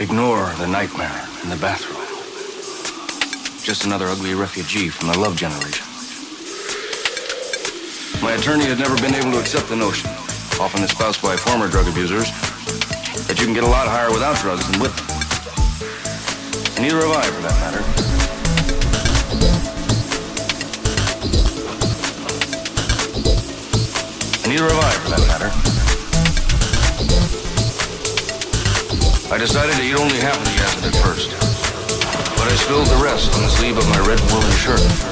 Ignore the nightmare in the bathroom. Just another ugly refugee from the love generation. My attorney had never been able to accept the notion, often espoused by former drug abusers, that you can get a lot higher without drugs than with them. Neither have I, for that matter. Neither have I, for that matter. I decided to eat only half of the acid at first, but I spilled the rest on the sleeve of my red woolen shirt.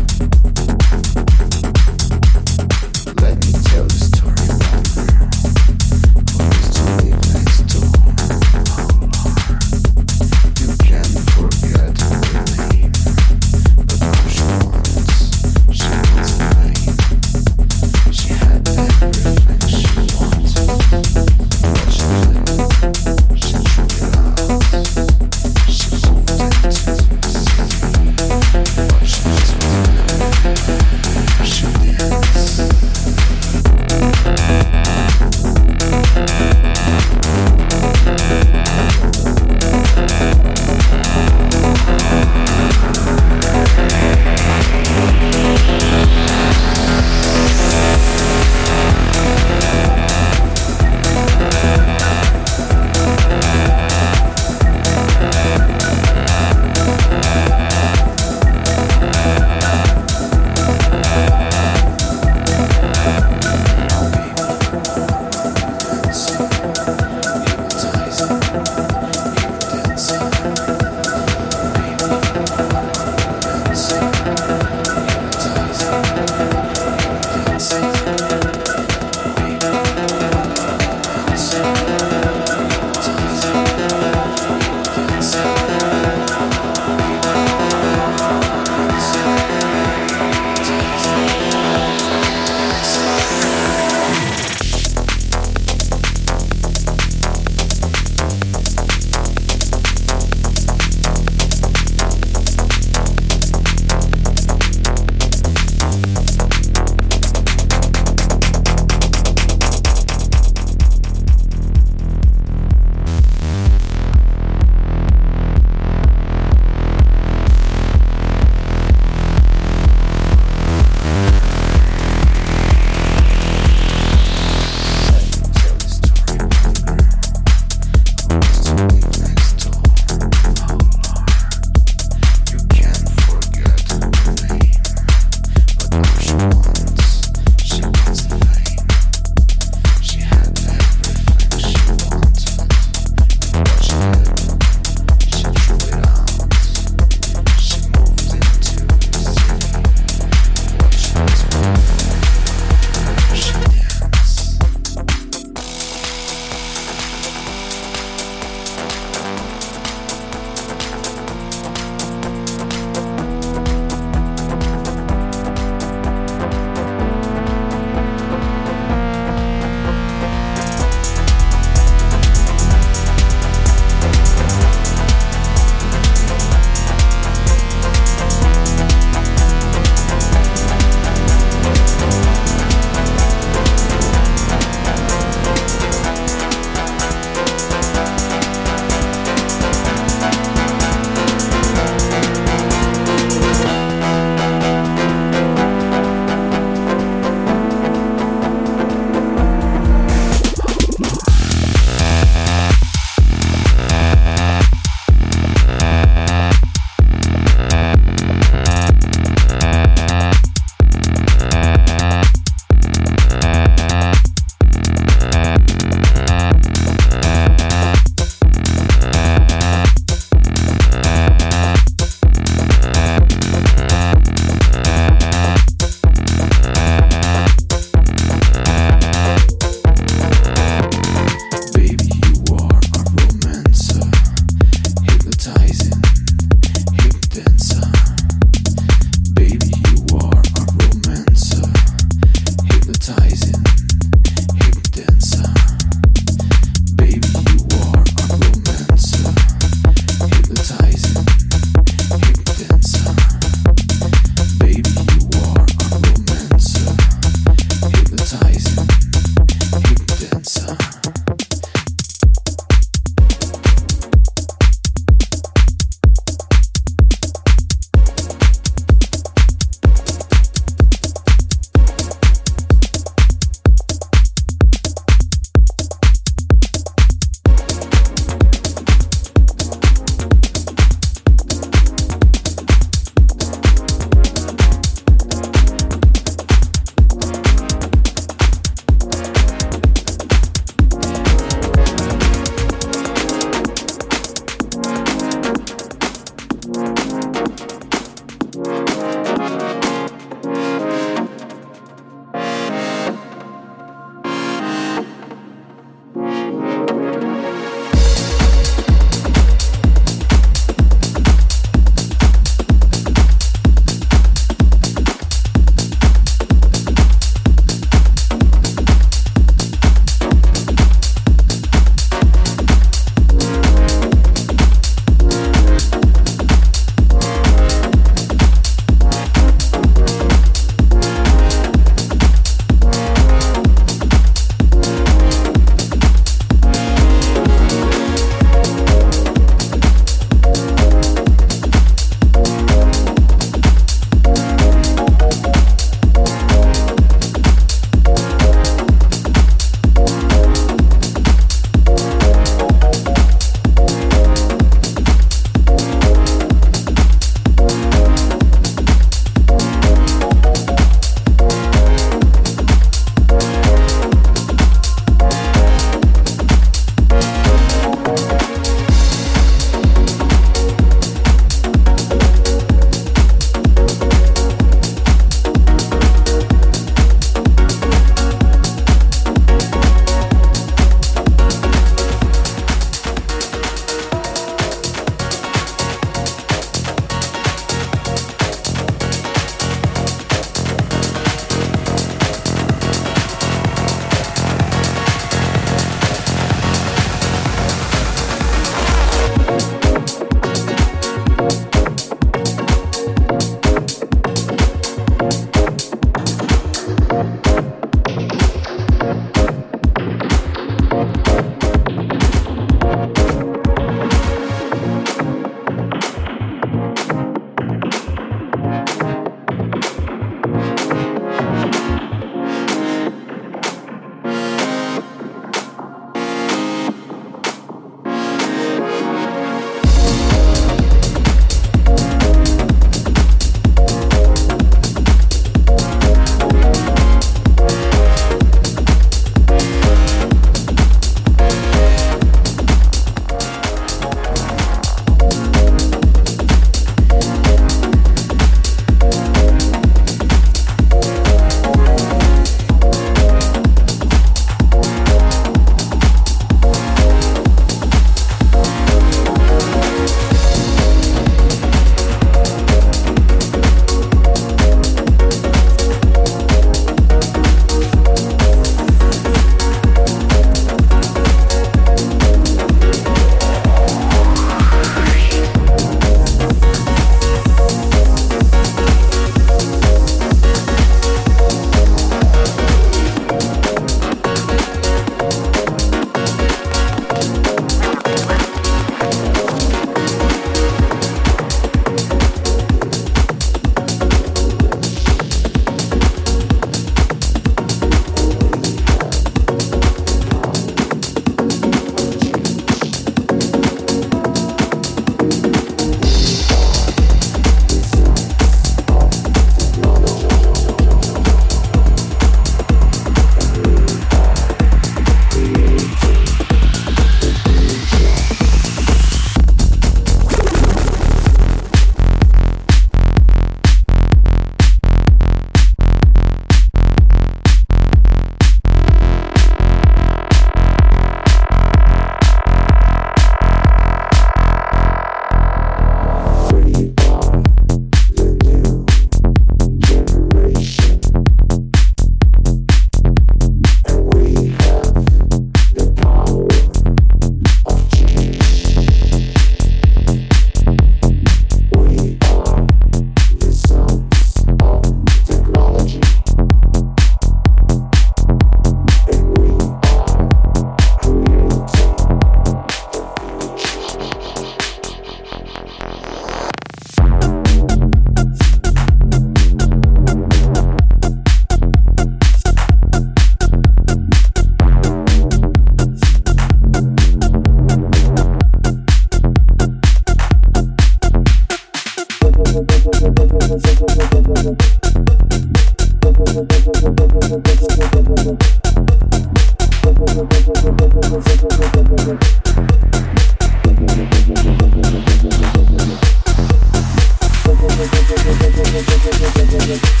Thank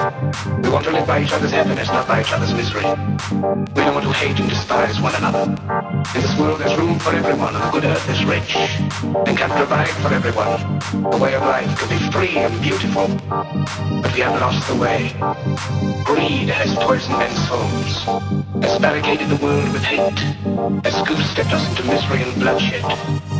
We want to live by each other's happiness, not by each other's misery. We don't want to hate and despise one another. In this world there's room for everyone, and the good earth is rich, and can provide for everyone. A way of life can be free and beautiful, but we have lost the way. Greed has poisoned men's souls, has barricaded the world with hate, has goose-stepped us into misery and bloodshed.